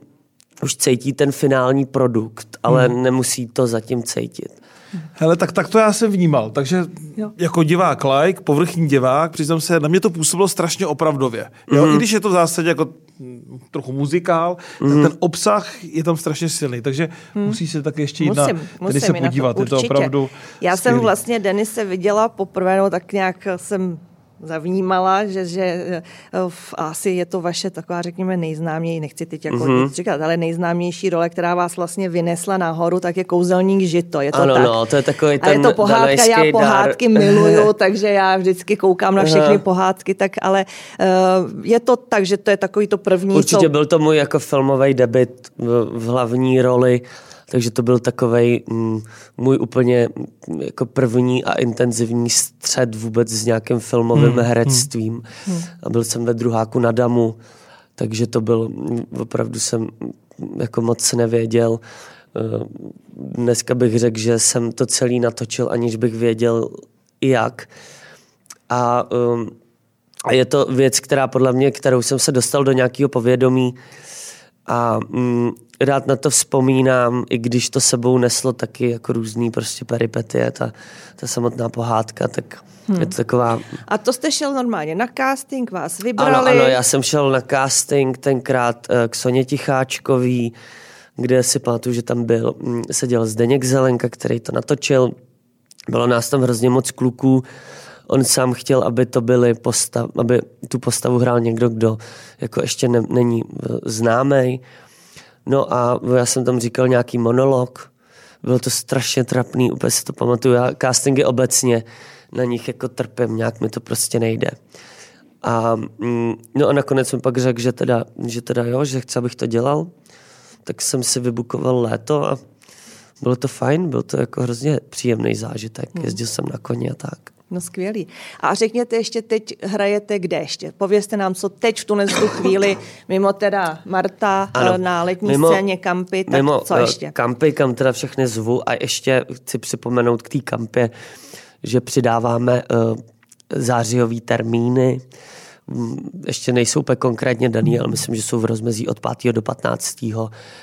už cítí ten finální produkt, ale nemusí to zatím cítit. Hele, tak, tak to já jsem vnímal. Takže jo. jako divák like, povrchní divák, přiznám se, na mě to působilo strašně opravdově. Jo? Mm. I když je to v zásadě jako mm, trochu muzikál, mm. tak mhm. ten obsah je tam strašně silný. Takže mm. musí se tak ještě jít musím, na, musím se podívat. To, je to opravdu Já skvělý. jsem vlastně Denise viděla poprvé, no tak nějak jsem zavnímala, že, že eh, asi je to vaše taková, řekněme, nejznámější, nechci teď jako mm-hmm. říkat, ale nejznámější role, která vás vlastně vynesla nahoru, tak je kouzelník žito. Je to ano, tak. no, to je takový ten A je to pohádka, já pohádky dar. miluju, takže já vždycky koukám na všechny pohádky, tak ale uh, je to tak, že to je takový to první. Určitě co... byl to můj jako filmový debit v, v hlavní roli takže to byl takový mm, můj úplně mm, jako první a intenzivní střed vůbec s nějakým filmovým hmm, herectvím. Hmm. A byl jsem ve druháku na Damu, takže to byl, mm, opravdu jsem jako moc nevěděl. Eh, dneska bych řekl, že jsem to celý natočil, aniž bych věděl jak. A, um, a je to věc, která podle mě, kterou jsem se dostal do nějakého povědomí a um, rád na to vzpomínám, i když to sebou neslo taky jako různý prostě peripetie, ta, ta samotná pohádka, tak hmm. je to taková... A to jste šel normálně na casting, vás vybrali? Ano, ano, já jsem šel na casting tenkrát eh, k Soně Ticháčkový, kde si pamatuju, že tam byl, mm, seděl Zdeněk Zelenka, který to natočil. Bylo nás tam hrozně moc kluků. On sám chtěl, aby to byly postav, aby tu postavu hrál někdo, kdo jako ještě ne, není známý. No a já jsem tam říkal nějaký monolog, bylo to strašně trapný, úplně si to pamatuju. Já castingy obecně na nich jako trpím, nějak mi to prostě nejde. A, mm, no a nakonec jsem pak řekl, že teda, že teda jo, že chci, abych to dělal. Tak jsem si vybukoval léto a bylo to fajn, byl to jako hrozně příjemný zážitek. Hmm. Jezdil jsem na koni a tak. No skvělý. A řekněte ještě teď, hrajete kde ještě? Povězte nám, co teď v tuhle chvíli, mimo teda Marta ano, eh, na letní mimo, scéně kampy, tak mimo, co ještě? kampy, kam teda všechny zvu a ještě chci připomenout k té kampě, že přidáváme uh, zářijový termíny, ještě nejsou úplně konkrétně daný, ale myslím, že jsou v rozmezí od 5. do 15.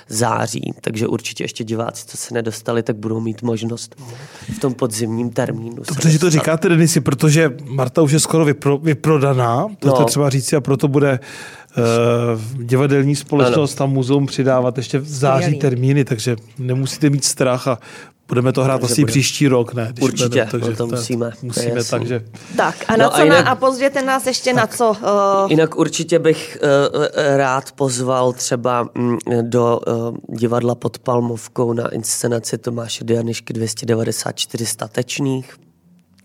září, takže určitě ještě diváci, co se nedostali, tak budou mít možnost v tom podzimním termínu. Dobře, že to říkáte, Denisi, protože Marta už je skoro vypro, vyprodaná, to no. je třeba říct, a proto bude uh, divadelní společnost ano. a muzeum přidávat ještě v září termíny, takže nemusíte mít strach a Budeme to hrát takže asi bude. příští rok, ne? Když Určitě, budeme, takže to musíme. Musíme, takže... Tak a na no co a, jinak, na, a pozděte nás ještě tak. na co? Uh... Jinak určitě bych uh, rád pozval třeba um, do uh, divadla pod Palmovkou na inscenaci Tomáše Dianišky 294 statečných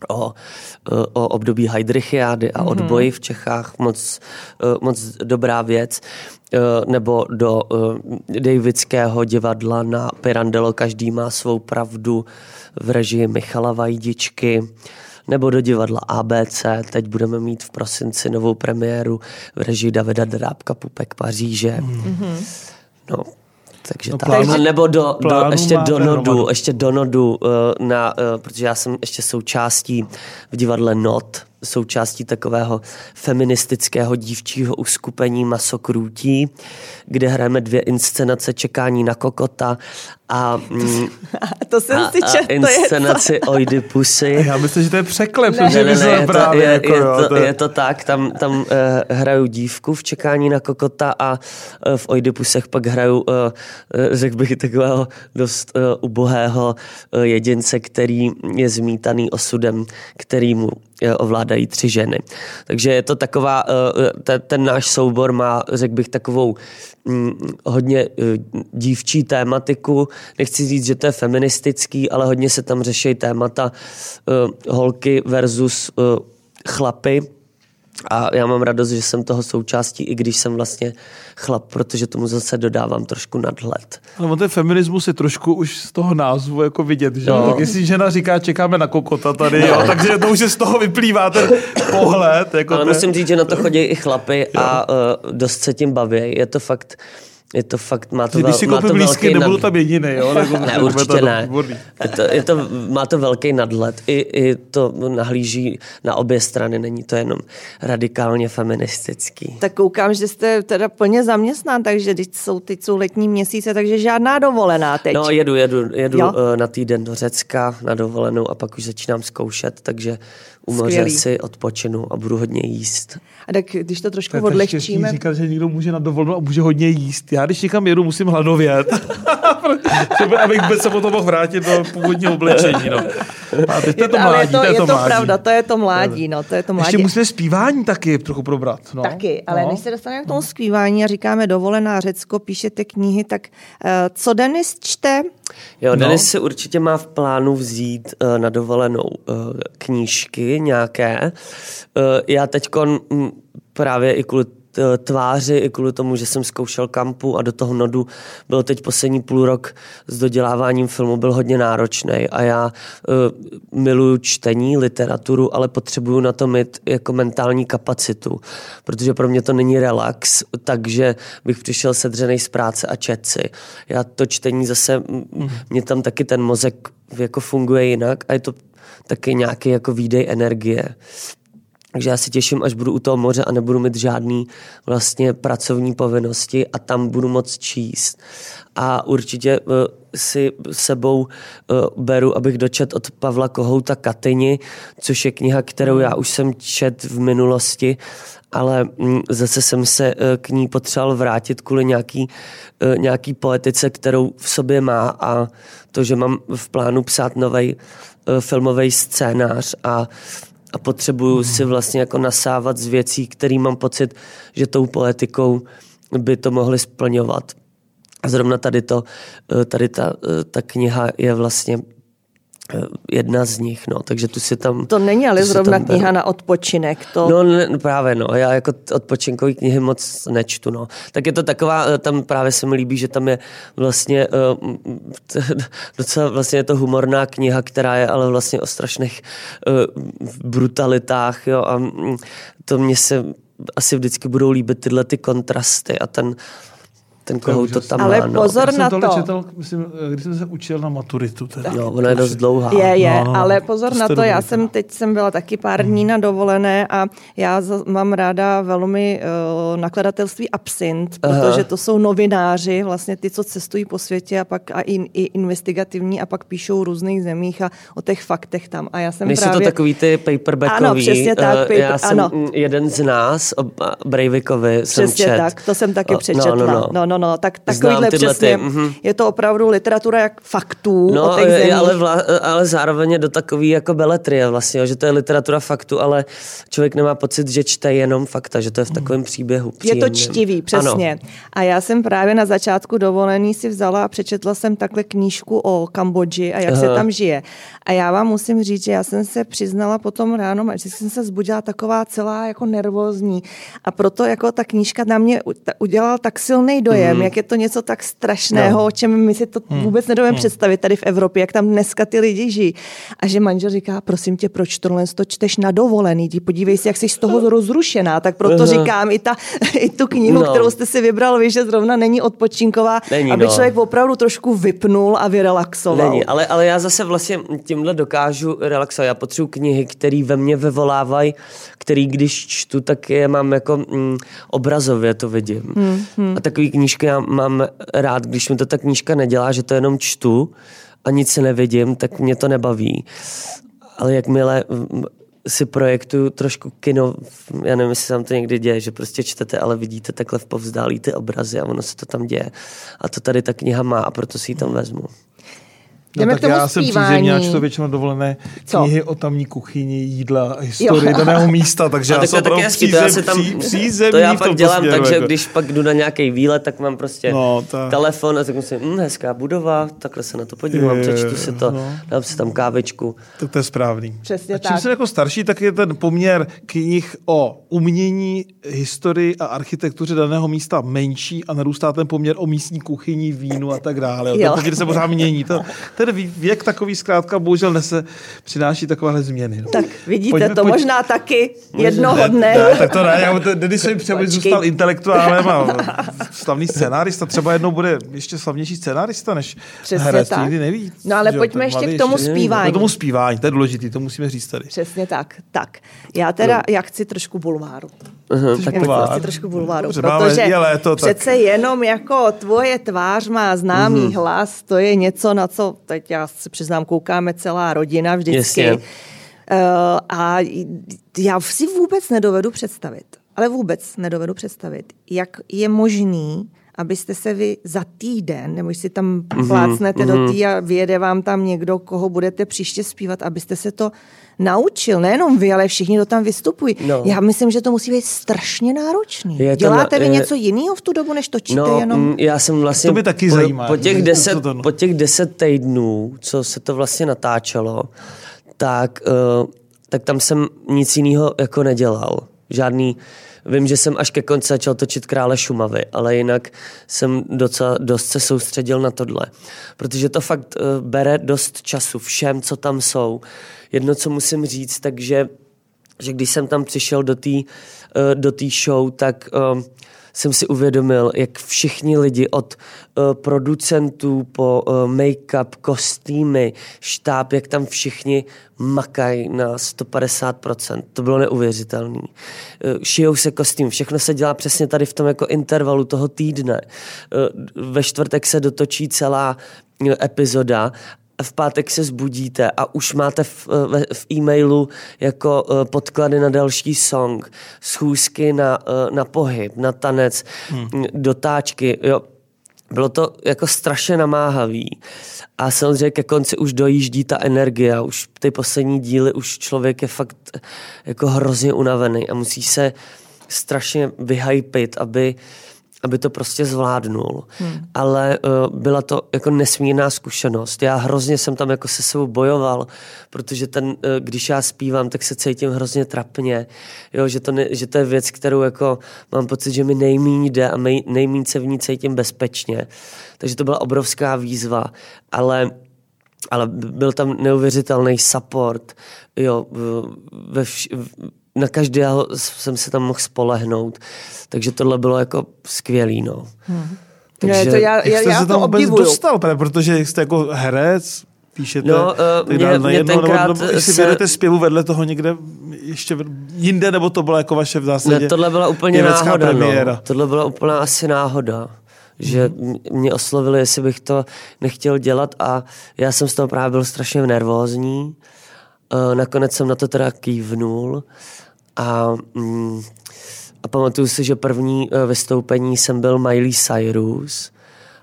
o, o období Heidrichiády a odboji v Čechách. Moc, moc dobrá věc. Nebo do Davidského divadla na Pirandello Každý má svou pravdu v režii Michala Vajdičky nebo do divadla ABC. Teď budeme mít v prosinci novou premiéru v režii Davida Drábka Pupek Paříže. Mm-hmm. No, takže no, tak. Plánu, nebo do, do, ještě do nodu, ještě do nodu, uh, na, uh, protože já jsem ještě součástí v divadle Not, součástí takového feministického dívčího uskupení Masokrůtí, kde hrajeme dvě inscenace Čekání na kokota a, mm, to jsem a, si čet, a inscenaci to Oidipusy. Já myslím, že to je překlep. Ne, že ne, ne, je, to, je, jako, je, to, je to tak, tam, tam uh, hraju dívku v Čekání na kokota a uh, v Oidipusech pak hraju, uh, řekl bych, takového dost uh, ubohého uh, jedince, který je zmítaný osudem, který mu ovládají tři ženy. Takže je to taková, ten, ten náš soubor má, řekl bych, takovou hm, hodně dívčí tématiku, nechci říct, že to je feministický, ale hodně se tam řeší témata uh, holky versus uh, chlapy. A já mám radost, že jsem toho součástí, i když jsem vlastně chlap, protože tomu zase dodávám trošku nadhled. No, ten feminismus je trošku už z toho názvu jako vidět, že? No. Tak jestli žena říká, čekáme na kokota tady, no. jo, takže to už z toho vyplývá ten pohled. Jako Ale ten... musím říct, že na to chodí i chlapy a uh, dost se tím baví. Je to fakt je to fakt, má to, vel, Když si má to velký nebudu nad... tam jediný, jo? Nebo, ne, určitě ne. Je to, je to, má to velký nadhled. I, I to nahlíží na obě strany, není to jenom radikálně feministický. Tak koukám, že jste teda plně zaměstnán, takže teď jsou, teď jsou letní měsíce, takže žádná dovolená teď. No jedu, jedu, jedu jo? Eh, na týden do Řecka na dovolenou a pak už začínám zkoušet, takže u moře si odpočinu a budu hodně jíst. A tak když to trošku to odlehčíme... říkat, že někdo může na dovolenou a může hodně jíst. Já když někam jedu, musím hladovět. abych vůbec se potom mohl vrátit do původního oblečení. No. A teď to je to mládí, je to, to je to, je to pravda, to je to mládí, no, to je to mládí. Ještě musíme zpívání taky trochu probrat. No. Taky, ale no. než se dostaneme k tomu zpívání a říkáme dovolená Řecko, píšete knihy, tak uh, co Denis čte? Jo, Denis no. si určitě má v plánu vzít uh, na dovolenou uh, knížky nějaké. Uh, já teď právě i kvůli tváři, i kvůli tomu, že jsem zkoušel kampu a do toho nodu byl teď poslední půl rok s doděláváním filmu byl hodně náročný a já uh, miluju čtení, literaturu, ale potřebuju na to mít jako mentální kapacitu, protože pro mě to není relax, takže bych přišel sedřený z práce a čet si. Já to čtení zase, mm. mě tam taky ten mozek jako funguje jinak a je to taky nějaký jako výdej energie. Takže já si těším, až budu u toho moře a nebudu mít žádný vlastně pracovní povinnosti a tam budu moc číst. A určitě uh, si sebou uh, beru, abych dočet od Pavla Kohouta Katyni, což je kniha, kterou já už jsem čet v minulosti, ale mm, zase jsem se uh, k ní potřeboval vrátit kvůli nějaký, nějaký poetice, kterou v sobě má a to, že mám v plánu psát nový uh, filmový scénář a a potřebuju si vlastně jako nasávat z věcí, které mám pocit, že tou poetikou by to mohly splňovat. A zrovna tady to, eh, tady ta, eh, ta kniha je vlastně jedna z nich, no, takže tu si tam... To není ale zrovna kniha na odpočinek, to... No ne, no, právě, no, já jako odpočinkový knihy moc nečtu, no. Tak je to taková, eh, tam právě se mi líbí, že tam je vlastně uh, docela vlastně je to humorná kniha, která je ale vlastně o strašných uh, brutalitách, jo, a to mě se asi vždycky budou líbit tyhle ty kontrasty a ten ten kohout to tam Ale má, no. pozor Já na jsem to. četl, myslím, když jsem se učil na maturitu. Teda. Jo, ona je dost dlouhá. Je, je, No, no, no. ale pozor To na to, já dobrý, jsem teď jsem byla taky pár dní na dovolené a já mám ráda velmi uh, nakladatelství Absint, protože to jsou novináři, vlastně ty, co cestují po světě a pak a i, i investigativní a pak píšou o různých zemích a o těch faktech tam. A já jsem Nejsou právě... to takový ty paperbackový. Ano, přesně tak, eh, paper- Já jsem ano. jeden z nás, o Breivikovi, jsem Přesně čet. tak, to jsem taky O, přečetla. No, no, no. no, no, no. Tak, takovýhle přesně, ty, mhm. je to opravdu literatura jak faktů o No, těch je, zemích. ale, vla, ale zároveň je do takový jako beletrie vlastně, jo, že to je literatura faktu, ale člověk nemá pocit, že čte jenom fakta, že to je v takovém příběhu. Je to příjemném. čtivý, přesně. Ano. A já jsem právě na začátku dovolený si vzala a přečetla jsem takhle knížku o Kambodži a jak Aha. se tam žije. A já vám musím říct, že já jsem se přiznala potom ráno, že jsem se zbudila taková celá jako nervózní. A proto jako ta knížka na mě udělala tak silný dojem, mm. jak je to něco tak strašného, no. o čem my si to vůbec nedovedeme mm. představit tady v Evropě, jak tam dneska ty lidi žijí. A že manžel říká, prosím tě, proč tohle to čteš na dovolený? Dí, podívej si, jak jsi z toho rozrušená. Tak proto Aha. říkám i, ta, i tu knihu, No. kterou jste si vybral, vy, že zrovna není odpočinková, Není, aby no. člověk opravdu trošku vypnul a vyrelaxoval. Není, ale, ale já zase vlastně tímhle dokážu relaxovat. Já potřebuji knihy, které ve mně vyvolávají, který když čtu, tak je mám jako mm, obrazově to vidím. Hmm, hmm. A takový knížky já mám rád, když mi to ta knížka nedělá, že to jenom čtu a nic si nevidím, tak mě to nebaví. Ale jakmile mm, si projektuju trošku kino, já nevím, jestli se tam to někdy děje, že prostě čtete, ale vidíte takhle v povzdálí ty obrazy a ono se to tam děje. A to tady ta kniha má a proto si ji tam vezmu. Jdeme no, k tak tomu já jsem přízemní, já čtu většinou dovolené Co? knihy o tamní kuchyni, jídla, historii Jo. daného místa, takže A já tak to jsem je taky opravdu hezký, to já přízem, si tam, pří, přízemní to já pak dělám tak, že jako. když pak jdu na nějaký výlet, tak mám prostě No, ta- telefon a tak musím, hm, hezká budova, takhle se na to podívám, Je, přečtu si to, no. dám si tam kávičku. Tak to je správný. Přesně a čím tak. jsem jako starší, tak je ten poměr knih o umění, historii a architektuře daného místa menší a narůstá ten poměr o místní kuchyni, vínu a tak dále. Jo. Ten poměr se pořád mění. To, ten věk takový zkrátka bohužel nese, přináší takovéhle změny. No. Tak vidíte, Pojďme- to pojď- možná taky jednoho Ne, dne. Ne, tak to ne, já Svým třeba Počkej. zůstal intelektuálem a slavný scénárista. Třeba jednou bude ještě slavnější scénárista než Přesně herec, tak. nikdy neví. No ale že pojďme ještě k tomu ještě- zpívání. K tomu zpívání, to je důležité, to musíme říct tady. Přesně tak. Tak, já teda, já chci trošku bulváru. Tak bulvár. chci trošku bulváru, Dobře, protože je léto, tak- přece jenom jako tvoje tvář má známý Mhm. hlas, to je něco, na co teď já se přiznám, koukáme celá rodina vždycky. Jasně. Uh, a já si vůbec nedovedu představit, ale vůbec nedovedu představit, jak je možný, abyste se vy za týden, nebo když si tam Mhm, plácnete do tý a vyjede vám tam někdo, koho budete příště zpívat, abyste se to naučil. Nejenom vy, ale všichni, kdo tam vystupují. No. Já myslím, že to musí být strašně náročný. Je to Děláte na- vy je- něco jiného v tu dobu, než točíte No, jenom? mm, já jsem vlastně... To mě taky po, zajímá, Po těch, deset, to, no. po těch deset týdnů, co se to vlastně natáčelo, tak, uh, tak tam jsem nic jiného jako nedělal. Žádný... Vím, že jsem až ke konci začal točit Krále Šumavy, ale jinak jsem docela dost se soustředil na tohle. Protože to fakt uh, bere dost času všem, co tam jsou. Jedno, co musím říct, takže že když jsem tam přišel do té uh, do té show, tak uh, jsem si uvědomil, jak všichni lidi od uh, producentů po uh, make-up, kostýmy, štáb, jak tam všichni makají na 150%. To bylo neuvěřitelné. Uh, šijou se kostým, všechno se dělá přesně tady v tom jako intervalu toho týdne. Uh, ve čtvrtek se dotočí celá epizoda v pátek se zbudíte a už máte v, v, v e-mailu jako uh, podklady na další song, schůzky na, uh, na pohyb, na tanec, hmm. dotáčky, jo. Bylo to jako strašně namáhavý. A samozřejmě ke konci už dojíždí ta energie a už ty poslední díly už člověk je fakt jako hrozně unavený a musí se strašně vyhypit, aby aby to prostě zvládnul. Hmm. Ale uh, byla to jako nesmírná zkušenost. Já hrozně jsem tam jako se sebou bojoval, protože ten, uh, když já zpívám, tak se cítím hrozně trapně. Jo, že, to ne, že to je věc, kterou jako mám pocit, že mi nejmíň jde a nejmíň se v ní cítím bezpečně. Takže to byla obrovská výzva. Ale ale byl tam neuvěřitelný support, jo, ve vš- na každého jsem se tam mohl spolehnout, takže tohle bylo jako skvělý, no. Hmm. Takže, ne, to já, já, jste já se tam vůbec dostal, protože jste jako herec, píšete, no, uh, mě, na jedno, tenkrát nebo, nebo jestli se... vědete zpěvu vedle toho někde ještě jinde, nebo to bylo jako vaše v zásadě ne, tohle byla úplně náhoda, no. premiéra. No. Tohle byla úplně asi náhoda že mm-hmm. mě oslovili, jestli bych to nechtěl dělat a já jsem z toho právě byl strašně nervózní. Uh, nakonec jsem na to teda kývnul a, mm, a pamatuju si, že první uh, vystoupení jsem byl Miley Cyrus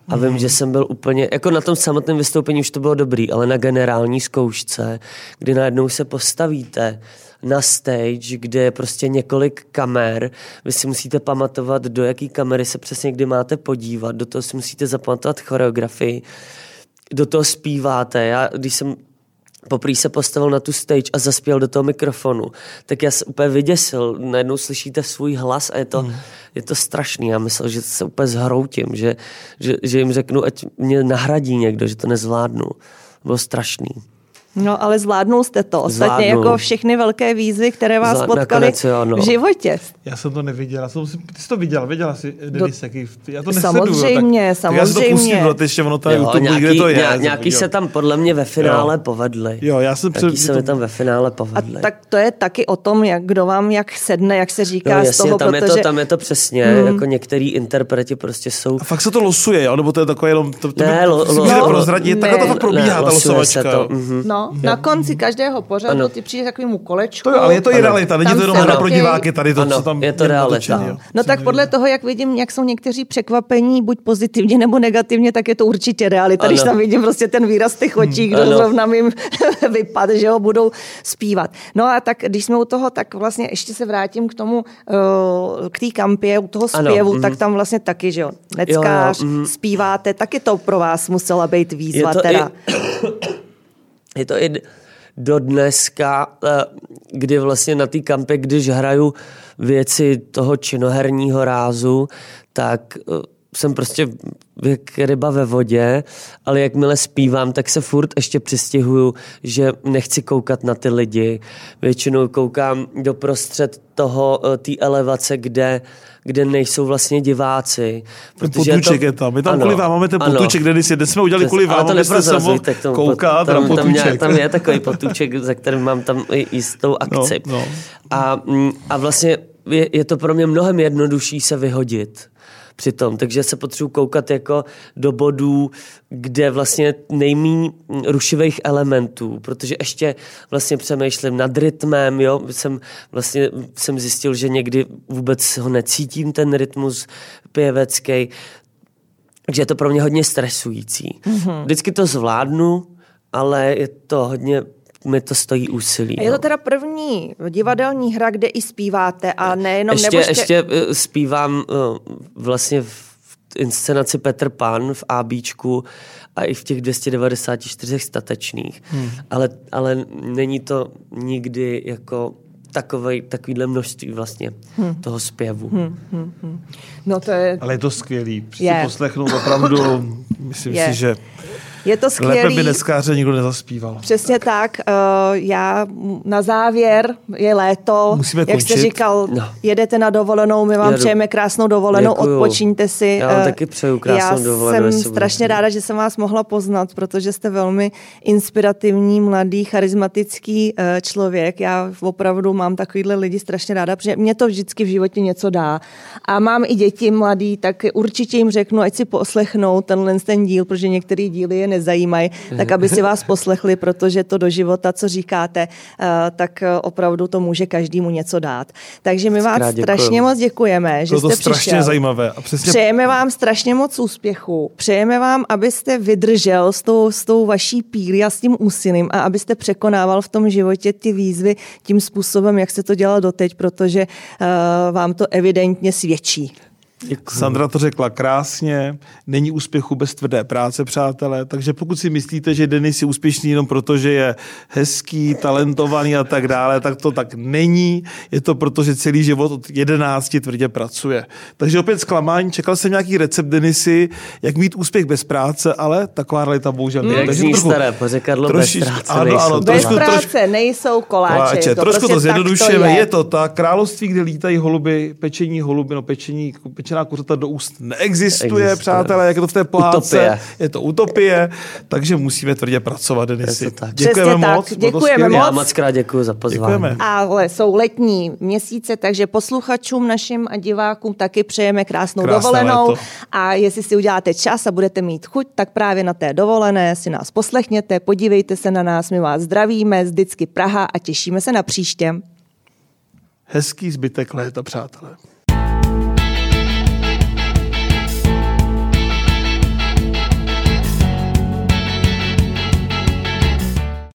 a vím, mm. že jsem byl úplně, jako na tom samotném vystoupení už to bylo dobrý, ale na generální zkoušce, kdy najednou se postavíte na stage, kde je prostě několik kamer, vy si musíte pamatovat, do jaký kamery se přesně kdy máte podívat, do toho si musíte zapamatovat choreografii, do toho zpíváte. Já, když jsem poprý se postavil na tu stage a zaspěl do toho mikrofonu, tak já se úplně vyděsil. Najednou slyšíte svůj hlas a je to, mm. je to strašný. Já myslel, že se úplně zhroutím, že, že, že jim řeknu, ať mě nahradí někdo, že to nezvládnu. Bylo strašný. No, ale zvládnul jste to. Ostatně Zvládnu. jako všechny velké výzvy, které vás Zvládnu, potkaly jo, no. v životě. Já jsem to neviděl. Já jsem, ty jsi to viděl, viděla jsi Denis, Do... jaký, já to Samozřejmě, tak, samozřejmě. Já si to pustím, no, ještě ono to je YouTube, nějaký, kde to je. Nějaký, nějaký se tam podle mě ve finále jo. povedli. Jo, já jsem před, se mi tam ve finále povedli. A tak to je taky o tom, jak kdo vám jak sedne, jak se říká jo, jasně, z toho, tam protože... Je to, tam je to přesně, hmm. jako některý interpreti prostě jsou... A fakt se to losuje, jo? Nebo to je takové jenom... To, to ne, lo, lo, prozradit, takhle to probíhá, ta losovačka. No, na konci každého pořadu ano. ty přijdeš takovému kolečku. To jo, ale je to i realita, není to jenom hra pro diváky tady to, ano, co tam je to realita. No. no tak podle toho, jak vidím, jak jsou někteří překvapení, buď pozitivně nebo negativně, tak je to určitě realita. Ano. Když tam vidím prostě ten výraz těch očí, kdo ano. zrovna mým vypad, že ho budou zpívat. No a tak, když jsme u toho, tak vlastně ještě se vrátím k tomu, uh, k té kampě, u toho zpěvu, ano. tak mhm. tam vlastně taky, že jo, neckář, jo, jo. Mhm. zpíváte, taky to pro vás musela být výzva je to teda. I, je to i do dneska, eh, kdy vlastně na té kampě, když hraju věci toho činoherního rázu, tak eh, jsem prostě jak ryba ve vodě, ale jakmile zpívám, tak se furt ještě přistěhuju, že nechci koukat na ty lidi. Většinou koukám do prostřed toho, eh, té elevace, kde, kde nejsou vlastně diváci. Ten potůček to, je tam. My tam ano, kvůli vám máme ten potůček, kde si, jsme udělali kvůli vám, abyste se mohl koukat tam, tam, tam, je, tam je takový potůček, za kterým mám tam i jistou akci. No, no. A, mm, a vlastně je, je to pro mě mnohem jednodušší se vyhodit přitom. Takže se potřebuji koukat jako do bodů, kde vlastně nejmíň rušivých elementů, protože ještě vlastně přemýšlím nad rytmem, jo, jsem vlastně jsem zjistil, že někdy vůbec ho necítím, ten rytmus pěvecký, takže je to pro mě hodně stresující. Mm-hmm. Vždycky to zvládnu, ale je to hodně mi to stojí úsilí. A je to no. teda první divadelní hra, kde i zpíváte a nejenom... Ještě, nebo jste... ještě eh, zpívám uh, vlastně v inscenaci Petr Pan v ABčku a i v těch 294 statečných. Hmm. Ale, ale není to nikdy jako takové, takovýhle množství vlastně hmm. toho zpěvu. Hmm, hmm, hmm. No to je... Ale je to skvělý. Je. poslechnout opravdu, myslím je. si, že je to skvělé. Lépe by dneska nikdo nezaspíval. Přesně tak. Uh, já na závěr je léto. Musíme Jak končit. jste říkal, no. jedete na dovolenou, my vám Jedu. přejeme krásnou dovolenou, Děkuju. odpočíňte si. Já vám uh, taky přeju krásnou já dovolenou. Já jsem strašně ráda, že jsem vás mohla poznat, protože jste velmi inspirativní, mladý, charismatický uh, člověk. Já opravdu mám takovýhle lidi strašně ráda, protože mě to vždycky v životě něco dá. A mám i děti mladý, tak určitě jim řeknu, ať si poslechnou tenhle ten díl, protože některý díly je nezajímají, tak aby si vás poslechli, protože to do života, co říkáte, eh, tak eh, opravdu to může každému něco dát. Takže my vám strašně moc děkujeme, že jste to strašně přišel. zajímavé. A přesně... Přejeme vám strašně moc úspěchu. Přejeme vám, abyste vydržel s tou, s tou vaší pílí a s tím úsilím a abyste překonával v tom životě ty výzvy tím způsobem, jak se to dělal doteď, protože uh, vám to evidentně svědčí. Děkuji. Sandra to řekla krásně, není úspěchu bez tvrdé práce, přátelé, takže pokud si myslíte, že Denis je úspěšný jenom proto, že je hezký, talentovaný a tak dále, tak to tak není. Je to proto, že celý život od 11 tvrdě pracuje. Takže opět zklamání, čekal jsem nějaký recept Denisy, jak mít úspěch bez práce, ale taková realita bohužel není. Hmm. Takže trochu, staré pořekadlo, troši, bez práce ano, ano, bez trošku, práce trošku, nejsou koláče. koláče. To trošku prostě to zjednodušujeme, je. je to tak. Království, kde lítají holuby, pečení holuby, no pečení, pečená kuřata do úst neexistuje, Existuje. přátelé, jak je to v té pohádce. Utopie. Je to utopie, takže musíme tvrdě pracovat, Denisy. Děkujeme Přesně moc. Tak. Děkujeme moc. Já moc krát děkuji za pozvání. Děkujeme. Ale jsou letní měsíce, takže posluchačům našim a divákům taky přejeme krásnou Krásné dovolenou. Léto. A jestli si uděláte čas a budete mít chuť, tak právě na té dovolené si nás poslechněte, podívejte se na nás, my vás zdravíme, vždycky Praha a těšíme se na příště. Hezký zbytek léta, přátelé.